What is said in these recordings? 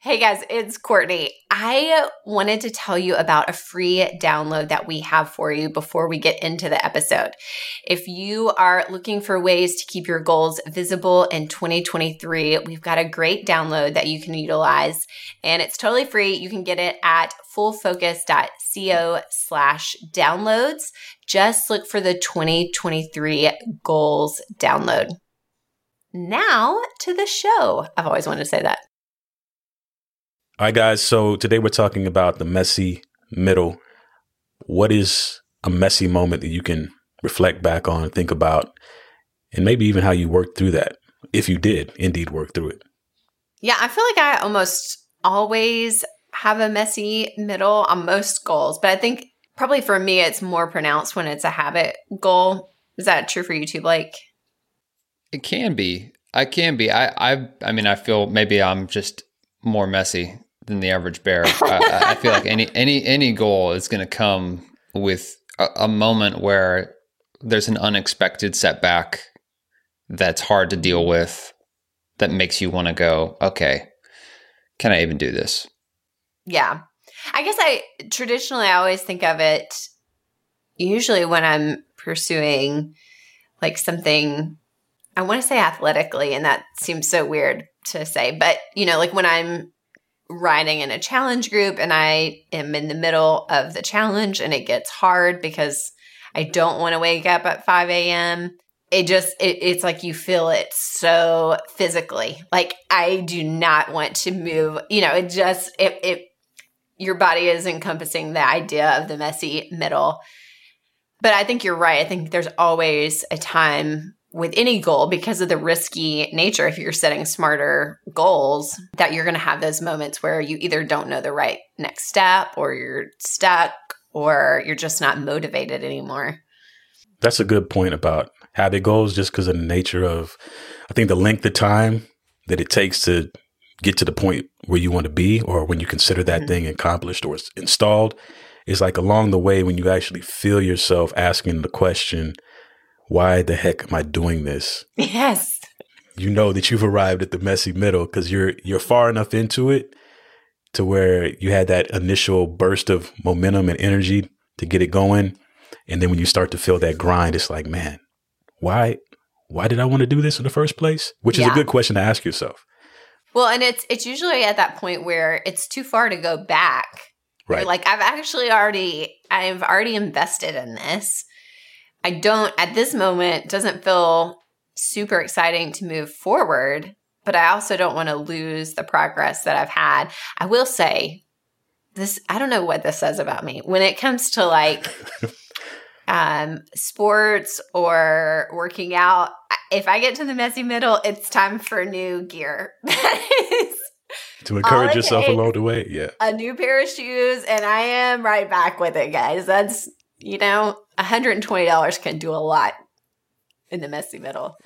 Hey guys, it's Courtney. I wanted to tell you about a free download that we have for you before we get into the episode. If you are looking for ways to keep your goals visible in 2023, we've got a great download that you can utilize and it's totally free. You can get it at fullfocus.co slash downloads. Just look for the 2023 goals download. Now to the show. I've always wanted to say that. All right, guys. So today we're talking about the messy middle. What is a messy moment that you can reflect back on, think about, and maybe even how you worked through that, if you did indeed work through it? Yeah, I feel like I almost always have a messy middle on most goals, but I think probably for me, it's more pronounced when it's a habit goal. Is that true for you too, Blake? It can be. I can be. I I I mean, I feel maybe I'm just more messy than the average bear. I, I, feel like any any any goal is going to come with a, a, moment where there's an unexpected setback that's hard to deal with that makes you want to go, okay, can I even do this? Yeah. I guess I traditionally I always think of it usually when I'm pursuing like something I want to say athletically and that seems so weird to say, but you know, like when I'm riding in a challenge group and I am in the middle of the challenge and it gets hard because I don't want to wake up at 5 a.m. It just, it, it's like you feel it so physically. Like I do not want to move. You know, it just, it, it, your body is encompassing the idea of the messy middle. But I think you're right. I think there's always a time with any goal because of the risky nature if you're setting smarter goals that you're going to have those moments where you either don't know the right next step or you're stuck or you're just not motivated anymore that's a good point about habit goals just because of the nature of i think the length of time that it takes to get to the point where you want to be or when you consider that mm-hmm. thing accomplished or installed is like along the way when you actually feel yourself asking the question why the heck am I doing this? Yes. You know that you've arrived at the messy middle because you're you're far enough into it to where you had that initial burst of momentum and energy to get it going. And then when you start to feel that grind, it's like, man, why why did I want to do this in the first place? Which yeah. is a good question to ask yourself. Well, and it's it's usually at that point where it's too far to go back. Right. You're like I've actually already I've already invested in this. I don't, at this moment, doesn't feel super exciting to move forward, but I also don't want to lose the progress that I've had. I will say, this, I don't know what this says about me. When it comes to like, um, sports or working out, if I get to the messy middle, it's time for new gear. to encourage yourself along the way. Yeah. A new pair of shoes, and I am right back with it, guys. That's, you know, $120 can do a lot in the messy middle.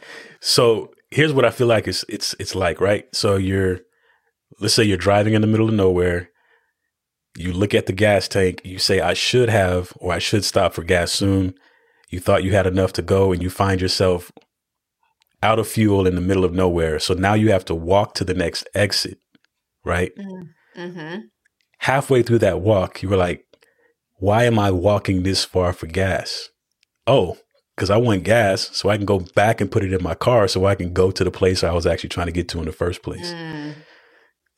So here's what I feel like it's it's it's like, right? So you're let's say you're driving in the middle of nowhere, you look at the gas tank, you say, I should have or I should stop for gas soon. You thought you had enough to go and you find yourself out of fuel in the middle of nowhere. So now you have to walk to the next exit, right? Mm-hmm. Halfway through that walk, you were like, why am I walking this far for gas? Oh, because I want gas so I can go back and put it in my car so I can go to the place I was actually trying to get to in the first place. Mm.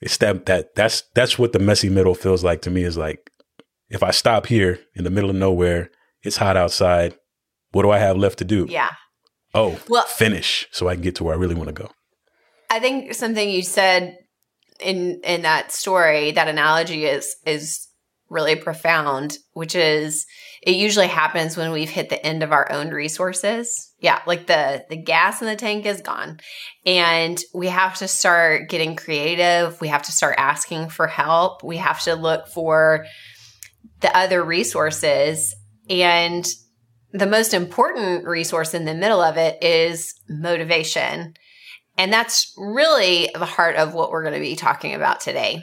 It's that that that's that's what the messy middle feels like to me is like if I stop here in the middle of nowhere, it's hot outside. What do I have left to do? Yeah. Oh, well, finish so I can get to where I really want to go. I think something you said in in that story, that analogy is is really profound, which is it usually happens when we've hit the end of our own resources. Yeah, like the the gas in the tank is gone. And we have to start getting creative. We have to start asking for help. We have to look for the other resources and the most important resource in the middle of it is motivation. And that's really the heart of what we're going to be talking about today.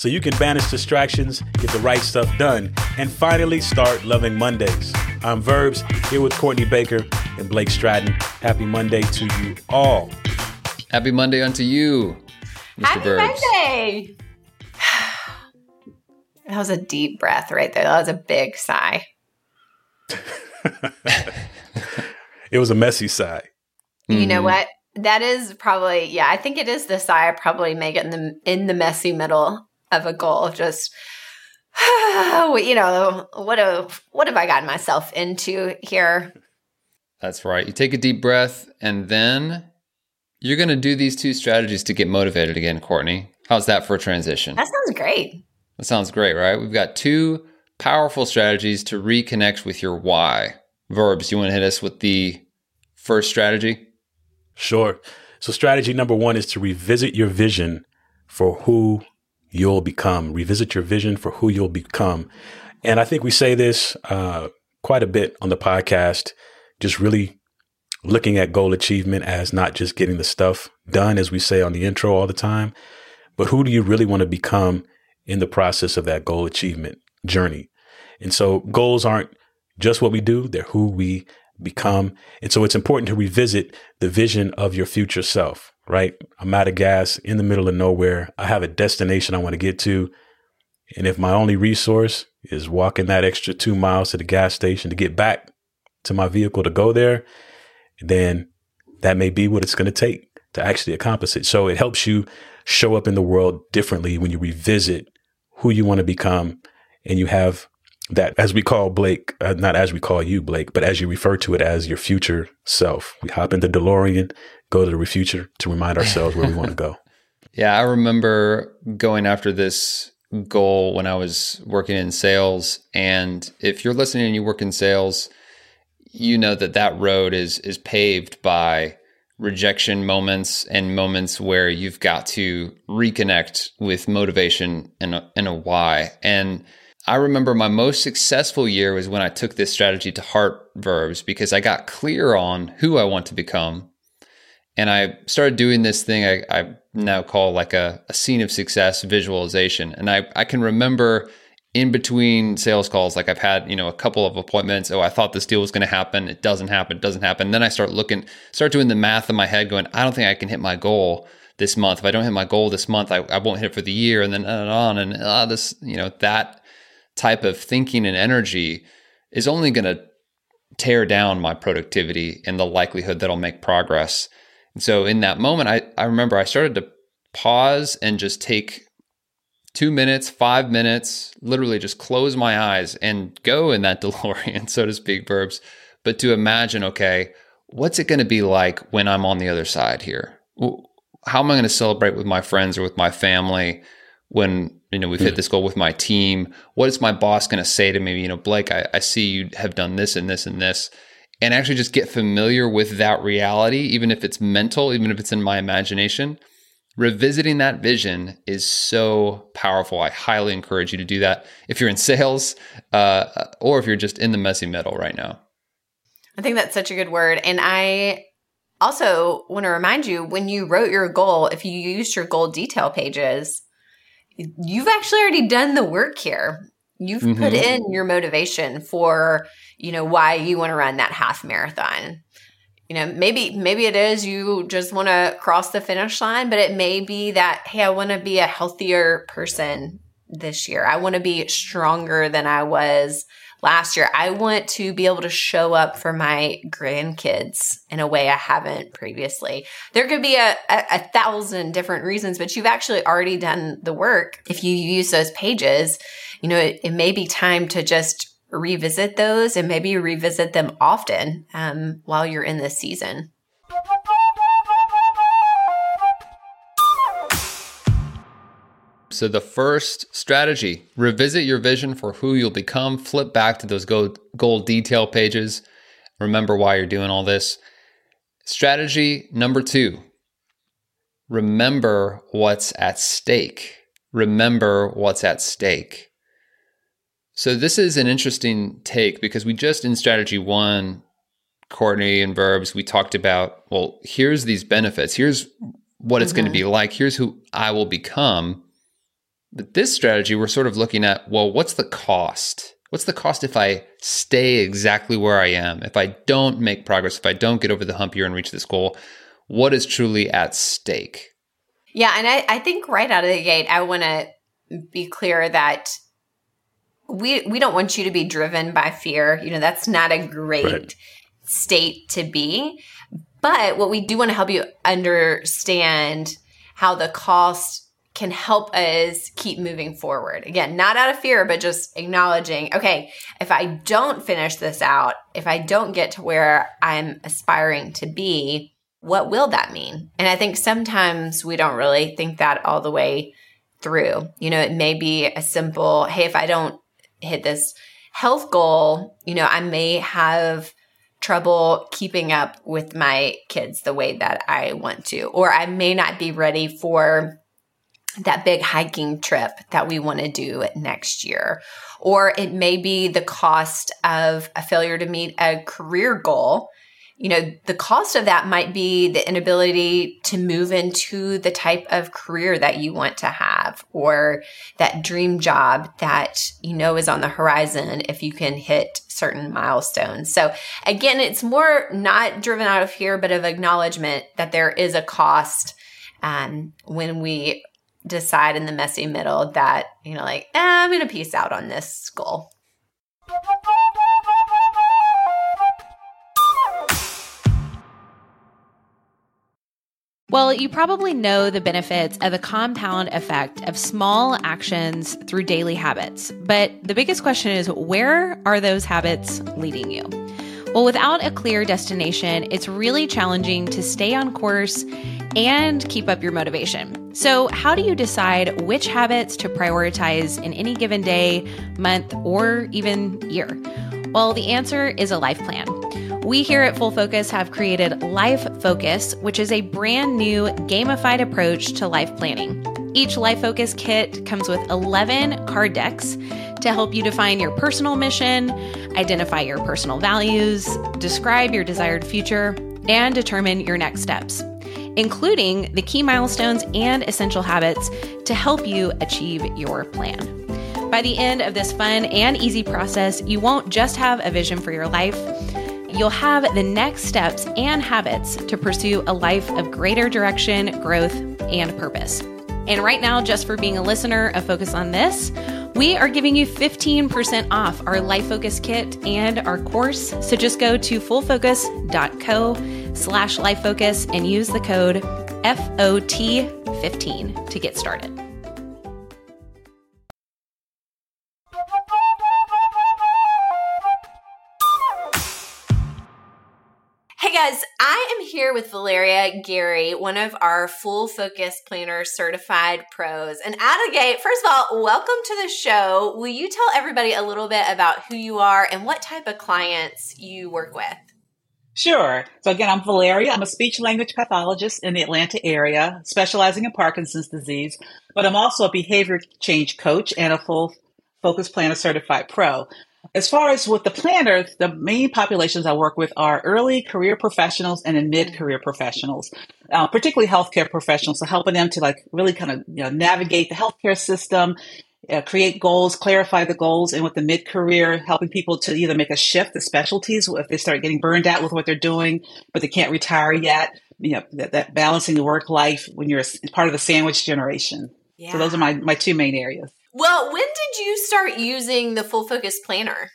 So you can banish distractions, get the right stuff done, and finally start loving Mondays. I'm Verbs here with Courtney Baker and Blake Stratton. Happy Monday to you all. Happy Monday unto you, Mr. Happy Verbs. Monday. that was a deep breath right there. That was a big sigh. It was a messy sigh. You know Mhm. what? That is probably yeah. I think it is the sigh I probably make it in the in the messy middle of a goal. of Just you know what have what have I gotten myself into here? That's right. You take a deep breath and then you're going to do these two strategies to get motivated again, Courtney. How's that for a transition? That sounds great. That sounds great, right? We've got two powerful strategies to reconnect with your why. Verbs, you want to hit us with the first strategy? Sure. So, strategy number one is to revisit your vision for who you'll become. Revisit your vision for who you'll become. And I think we say this uh, quite a bit on the podcast, just really looking at goal achievement as not just getting the stuff done, as we say on the intro all the time, but who do you really want to become in the process of that goal achievement journey? And so, goals aren't just what we do, they're who we become. And so it's important to revisit the vision of your future self, right? I'm out of gas in the middle of nowhere. I have a destination I want to get to. And if my only resource is walking that extra two miles to the gas station to get back to my vehicle to go there, then that may be what it's going to take to actually accomplish it. So it helps you show up in the world differently when you revisit who you want to become and you have that, as we call Blake, uh, not as we call you, Blake, but as you refer to it as your future self. We hop into DeLorean, go to the future to remind ourselves where we want to go. Yeah, I remember going after this goal when I was working in sales. And if you're listening and you work in sales, you know that that road is is paved by rejection moments and moments where you've got to reconnect with motivation and a, and a why. And I remember my most successful year was when I took this strategy to heart verbs because I got clear on who I want to become. And I started doing this thing I, I now call like a, a scene of success visualization. And I, I can remember in between sales calls, like I've had, you know, a couple of appointments. Oh, I thought this deal was going to happen. It doesn't happen. It doesn't happen. And then I start looking, start doing the math in my head going, I don't think I can hit my goal this month. If I don't hit my goal this month, I, I won't hit it for the year. And then on and on. And uh, this, you know, that type of thinking and energy is only going to tear down my productivity and the likelihood that I'll make progress. And so in that moment, I, I remember I started to pause and just take two minutes, five minutes, literally just close my eyes and go in that DeLorean, so to speak, verbs, but to imagine, okay, what's it going to be like when I'm on the other side here? How am I going to celebrate with my friends or with my family when you know we've hit this goal with my team? What is my boss going to say to me? You know, Blake, I, I see you have done this and this and this and actually just get familiar with that reality, even if it's mental, even if it's in my imagination. Revisiting that vision is so powerful. I highly encourage you to do that if you're in sales uh, or if you're just in the messy middle right now. I think that's such a good word. And I also want to remind you when you wrote your goal, if you used your goal detail pages, you've actually already done the work here. You've mm-hmm. put in your motivation for, you know, why you want to run that half marathon. You know, maybe maybe it is you just want to cross the finish line, but it may be that hey, I want to be a healthier person this year. I want to be stronger than I was last year. I want to be able to show up for my grandkids in a way I haven't previously. There could be a, a, a, thousand different reasons, but you've actually already done the work. If you use those pages, you know, it, it may be time to just revisit those and maybe revisit them often um, while you're in this season. So, the first strategy revisit your vision for who you'll become, flip back to those goal, detail pages. Remember why you're doing all this. Strategy number two remember what's at stake. Remember what's at stake. So, this is an interesting take because we just in strategy one, Courtney and Verbs, we talked about, well, here's these benefits. Here's what it's mm-hmm. going to be like. Here's who I will become. But this strategy, we're sort of looking at, well, what's the cost? What's the cost if I stay exactly where I am? If I don't make progress, if I don't get over the hump here and reach this goal, what is truly at stake? Yeah. And I, I think right out of the gate, I want to be clear that we we don't want you to be driven by fear. You know, that's not a great right. state to be. But what we do want to help you understand how the cost can help us keep moving forward. Again, not out of fear, but just acknowledging, okay, if I don't finish this out, if I don't get to where I'm aspiring to be, what will that mean? And I think sometimes we don't really think that all the way through. You know, it may be a simple, hey, if I don't hit this health goal, you know, I may have trouble keeping up with my kids the way that I want to, or I may not be ready for that big hiking trip that we want to do next year. Or it may be the cost of a failure to meet a career goal you know, the cost of that might be the inability to move into the type of career that you want to have or that dream job that you know is on the horizon if you can hit certain milestones. So again, it's more not driven out of fear, but of acknowledgement that there is a cost um, when we decide in the messy middle that, you know, like, eh, I'm going to piece out on this goal. Well, you probably know the benefits of the compound effect of small actions through daily habits. But the biggest question is where are those habits leading you? Well, without a clear destination, it's really challenging to stay on course and keep up your motivation. So, how do you decide which habits to prioritize in any given day, month, or even year? Well, the answer is a life plan. We here at Full Focus have created Life Focus, which is a brand new gamified approach to life planning. Each Life Focus kit comes with 11 card decks to help you define your personal mission, identify your personal values, describe your desired future, and determine your next steps, including the key milestones and essential habits to help you achieve your plan. By the end of this fun and easy process, you won't just have a vision for your life you'll have the next steps and habits to pursue a life of greater direction, growth, and purpose. And right now, just for being a listener of Focus on This, we are giving you 15% off our Life Focus kit and our course. So just go to fullfocus.co slash lifefocus and use the code FOT15 to get started. Hey guys, I am here with Valeria Gary, one of our full focus planner certified pros. And out of gate, first of all, welcome to the show. Will you tell everybody a little bit about who you are and what type of clients you work with? Sure. So again, I'm Valeria. I'm a speech language pathologist in the Atlanta area, specializing in Parkinson's disease, but I'm also a behavior change coach and a full focus planner certified pro. As far as with the planner, the main populations I work with are early career professionals and mid career professionals, uh, particularly healthcare professionals. So helping them to like really kind of you know, navigate the healthcare system, uh, create goals, clarify the goals, and with the mid career, helping people to either make a shift to specialties if they start getting burned out with what they're doing, but they can't retire yet. You know, that, that balancing the work life when you're a, part of the sandwich generation. Yeah. So those are my, my two main areas. Well, when did you start using the full focus planner?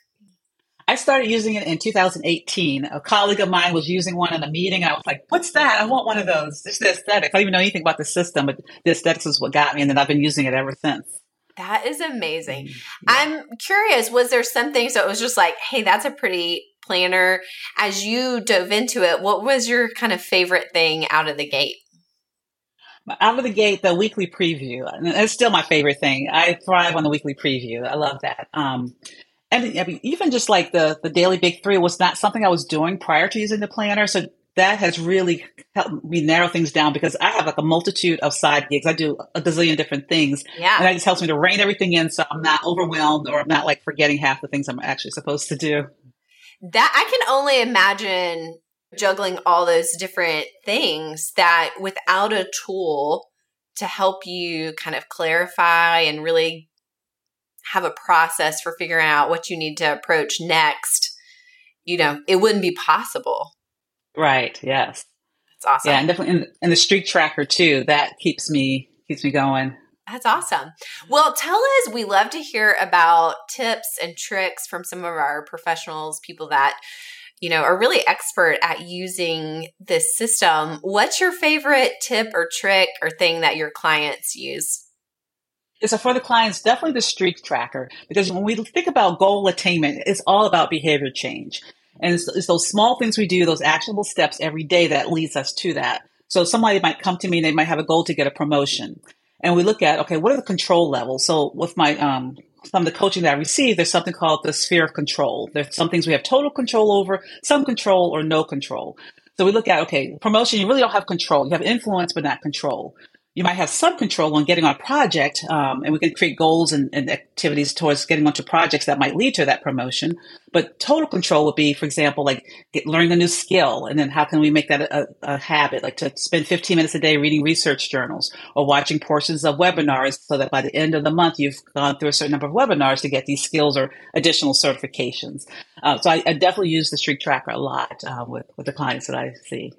I started using it in 2018. A colleague of mine was using one in a meeting. I was like, what's that? I want one of those. Just the aesthetics. I don't even know anything about the system, but the aesthetics is what got me. And then I've been using it ever since. That is amazing. Mm-hmm. Yeah. I'm curious, was there something? So it was just like, hey, that's a pretty planner. As you dove into it, what was your kind of favorite thing out of the gate? Out of the gate, the weekly preview. It's still my favorite thing. I thrive on the weekly preview. I love that. Um, and I mean, even just like the the daily big three was not something I was doing prior to using the planner. So that has really helped me narrow things down because I have like a multitude of side gigs. I do a gazillion different things. Yeah. And that just helps me to rein everything in so I'm not overwhelmed or I'm not like forgetting half the things I'm actually supposed to do. That I can only imagine juggling all those different things that without a tool to help you kind of clarify and really have a process for figuring out what you need to approach next, you know, it wouldn't be possible. Right. Yes. It's awesome. Yeah, and definitely in, in the streak tracker too. That keeps me keeps me going. That's awesome. Well, tell us, we love to hear about tips and tricks from some of our professionals, people that, you know, are really expert at using this system. What's your favorite tip or trick or thing that your clients use? So for the clients, definitely the streak tracker, because when we think about goal attainment, it's all about behavior change. And it's, it's those small things we do, those actionable steps every day that leads us to that. So somebody might come to me and they might have a goal to get a promotion. And we look at, okay, what are the control levels? So with my, um, some of the coaching that I receive, there's something called the sphere of control. There's some things we have total control over, some control or no control. So we look at, okay, promotion, you really don't have control. You have influence, but not control you might have some control on getting on a project, um, and we can create goals and, and, activities towards getting onto projects that might lead to that promotion. But total control would be, for example, like get, learning a new skill, and then how can we make that a, a, habit, like to spend 15 minutes a day reading research journals or watching portions of webinars, so that by the end of the month you've gone through a certain number of webinars to get these skills or additional certifications. Uh, so I, I, definitely use the streak tracker a lot uh, with with the clients that I see.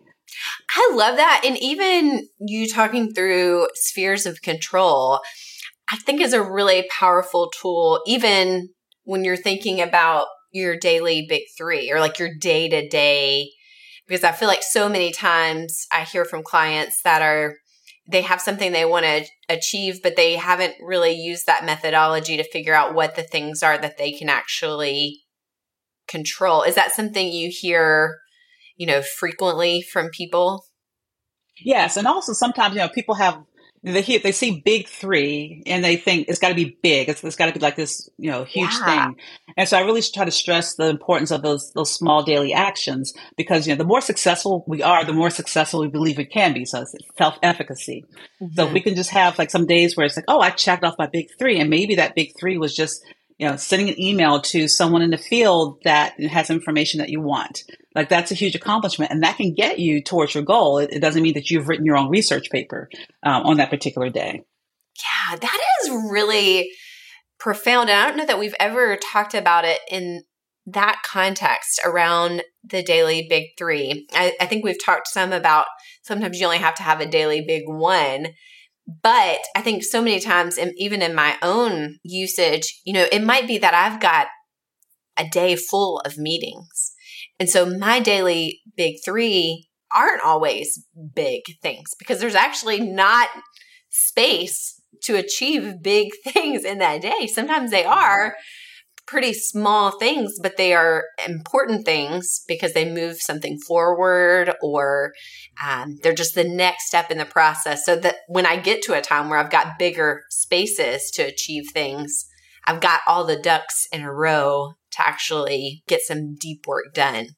I love that. And even you talking through spheres of control, I think is a really powerful tool, even when you're thinking about your daily big three or like your day to day. Because I feel like so many times I hear from clients that are, they have something they want to achieve, but they haven't really used that methodology to figure out what the things are that they can actually control. Is that something you hear you know, frequently from people? Yes, and also sometimes you know people have they hear they see big three and they think it's got to be big. It's, it's got to be like this you know huge yeah. thing. And so I really try to stress the importance of those those small daily actions because you know the more successful we are, the more successful we believe we can be. So it's self efficacy. Mm-hmm. So we can just have like some days where it's like, oh, I checked off my big three, and maybe that big three was just you know, sending an email to someone in the field that has information that you want. Like that's a huge accomplishment and that can get you towards your goal. It, it doesn't mean that you've written your own research paper um, on that particular day. Yeah, that is really profound. And I don't know that we've ever talked about it in that context around the daily big three. I, I think we've talked some about sometimes you only have to have a daily big one. But I think so many times, even in my own usage, you know, it might be that I've got a day full of meetings. And so my daily big three aren't always big things because there's actually not space to achieve big things in that day. Sometimes they are, pretty small things, but they are important things because they move something forward or um, they're just the next step in the process. So that when I get to a time where I've got bigger spaces to achieve things, I've got all the ducks in a row to actually get some deep work done.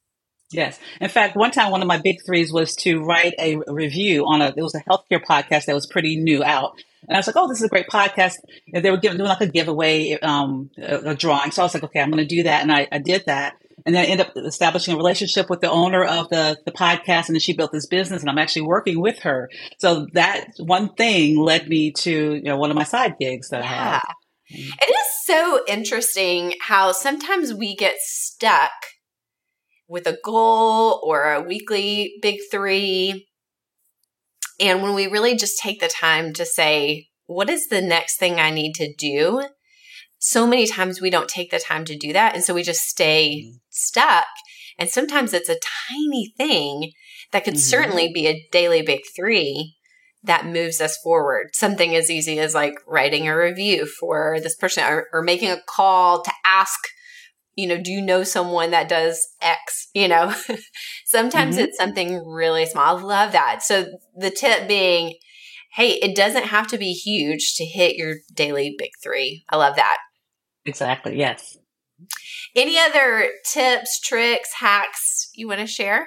Yes. In fact, one time, one of my big threes was to write a review on a, it was a healthcare podcast that was pretty new out. And I was like, oh, this is a great podcast. And they were giving, doing like a giveaway, um, a, a drawing. So I was like, okay, I'm going to do that. And I, I did that. And then I ended up establishing a relationship with the owner of the, the podcast. And then she built this business and I'm actually working with her. So that one thing led me to, you know, one of my side gigs that yeah. I have. It is so interesting how sometimes we get stuck with a goal or a weekly big three and when we really just take the time to say, what is the next thing I need to do? So many times we don't take the time to do that. And so we just stay mm-hmm. stuck. And sometimes it's a tiny thing that could mm-hmm. certainly be a daily big three that moves us forward. Something as easy as like writing a review for this person or, or making a call to ask you know, do you know someone that does X? You know, sometimes mm-hmm. it's something really small. I love that. So the tip being, hey, it doesn't have to be huge to hit your daily big three. I love that. Exactly. Yes. Any other tips, tricks, hacks you want to share?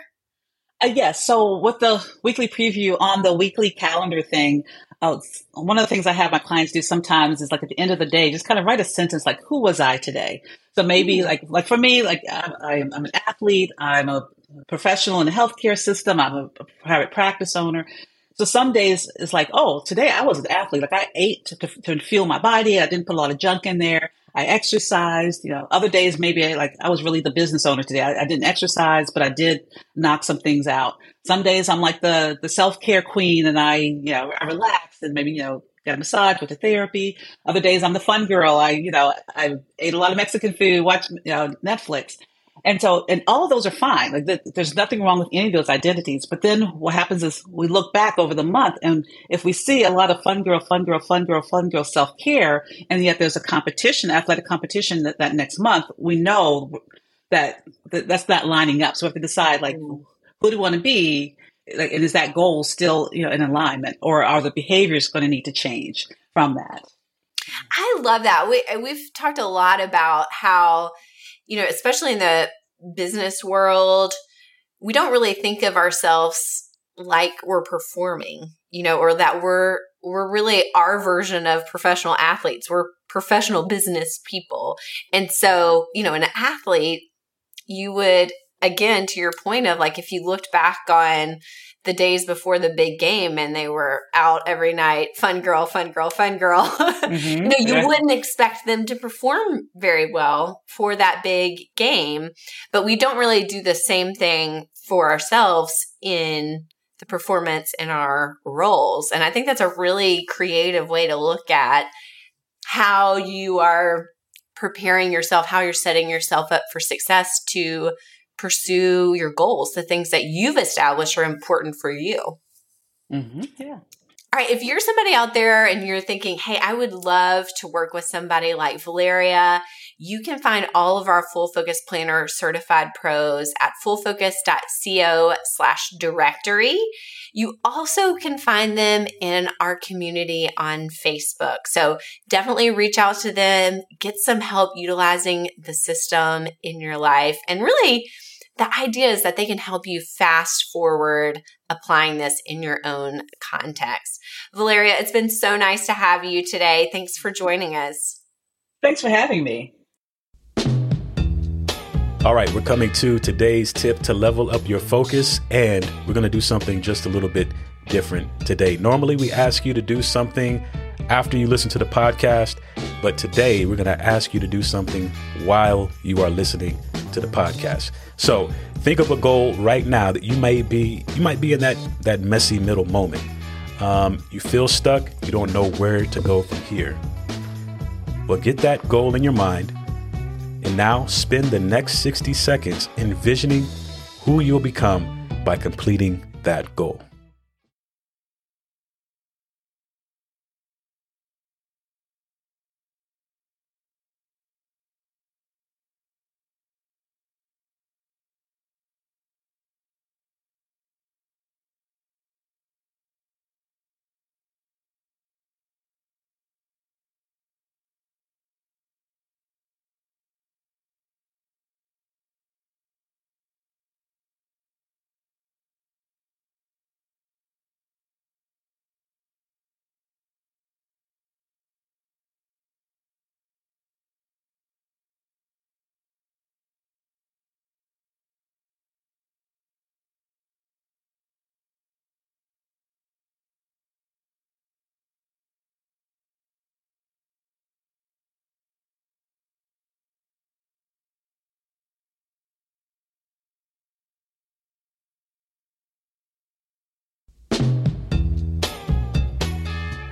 Uh, yes. So with the weekly preview on the weekly calendar thing, uh, one of the things I have my clients do sometimes is like at the end of the day, just kind of write a sentence like, "Who was I today?" So maybe mm-hmm. like like for me, like I, I'm an athlete, I'm a professional in the healthcare system, I'm a private practice owner. So some days it's like, oh, today I was an athlete. Like I ate to, to, fuel my body. I didn't put a lot of junk in there. I exercised. You know, other days maybe I, like I was really the business owner today. I, I didn't exercise, but I did knock some things out. Some days I'm like the the self care queen, and I you know I relaxed and maybe you know got a massage, went to therapy. Other days I'm the fun girl. I you know I ate a lot of Mexican food, watched you know Netflix. And so, and all of those are fine. Like there's nothing wrong with any of those identities. But then what happens is we look back over the month and if we see a lot of fun girl, fun girl, fun girl, fun girl self care, and yet there's a competition, athletic competition that, that next month, we know that, that that's not lining up. So we have to decide like, mm. who do we want to be? Like, and is that goal still, you know, in alignment or are the behaviors going to need to change from that? I love that. We, we've talked a lot about how, you know, especially in the business world, we don't really think of ourselves like we're performing, you know, or that we're we're really our version of professional athletes. We're professional business people. And so, you know, an athlete, you would again to your point of like if you looked back on the days before the big game and they were out every night, fun girl, fun girl, fun girl. Mm-hmm. you know, you yeah. wouldn't expect them to perform very well for that big game, but we don't really do the same thing for ourselves in the performance in our roles. And I think that's a really creative way to look at how you are preparing yourself, how you're setting yourself up for success to pursue your goals, the things that you've established are important for you. Mm-hmm. Yeah. All right, if you're somebody out there and you're thinking, hey, I would love to work with somebody like Valeria, you can find all of our Full Focus Planner certified pros at fullfocus.co slash directory. You also can find them in our community on Facebook. So definitely reach out to them, get some help utilizing the system in your life, and really the idea is that they can help you fast forward applying this in your own context. Valeria, it's been so nice to have you today. Thanks for joining us. Thanks for having me. All right, we're coming to today's tip to level up your focus, and we're going to do something just a little bit different today. Normally, we ask you to do something after you listen to the podcast, but today we're going to ask you to do something while you are listening to the podcast. So think of a goal right now that you may be you might be in that that messy middle moment. Um, you feel stuck. You don't know where to go from here. Well, get that goal in your mind, and now spend the next 60 seconds envisioning who you'll become by completing that goal.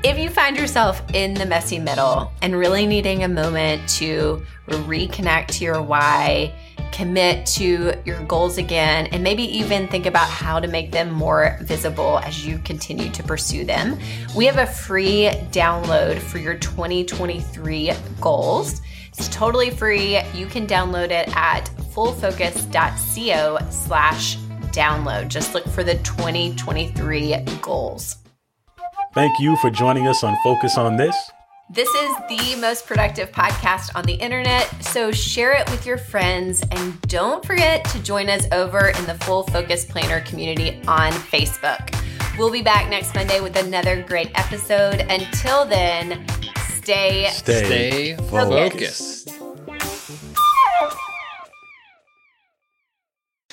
If you find yourself in the messy middle and really needing a moment to reconnect to your why, commit to your goals again, and maybe even think about how to make them more visible as you continue to pursue them, we have a free download for your 2023 goals. It's totally free. You can download it at fullfocus.co slash download. Just look for the 2023 goals. Thank you for joining us on Focus on This. This is the most productive podcast on the internet, so share it with your friends and don't forget to join us over in the Full Focus Planner community on Facebook. We'll be back next Monday with another great episode. Until then, stay, Stay, Stay Focused. focused.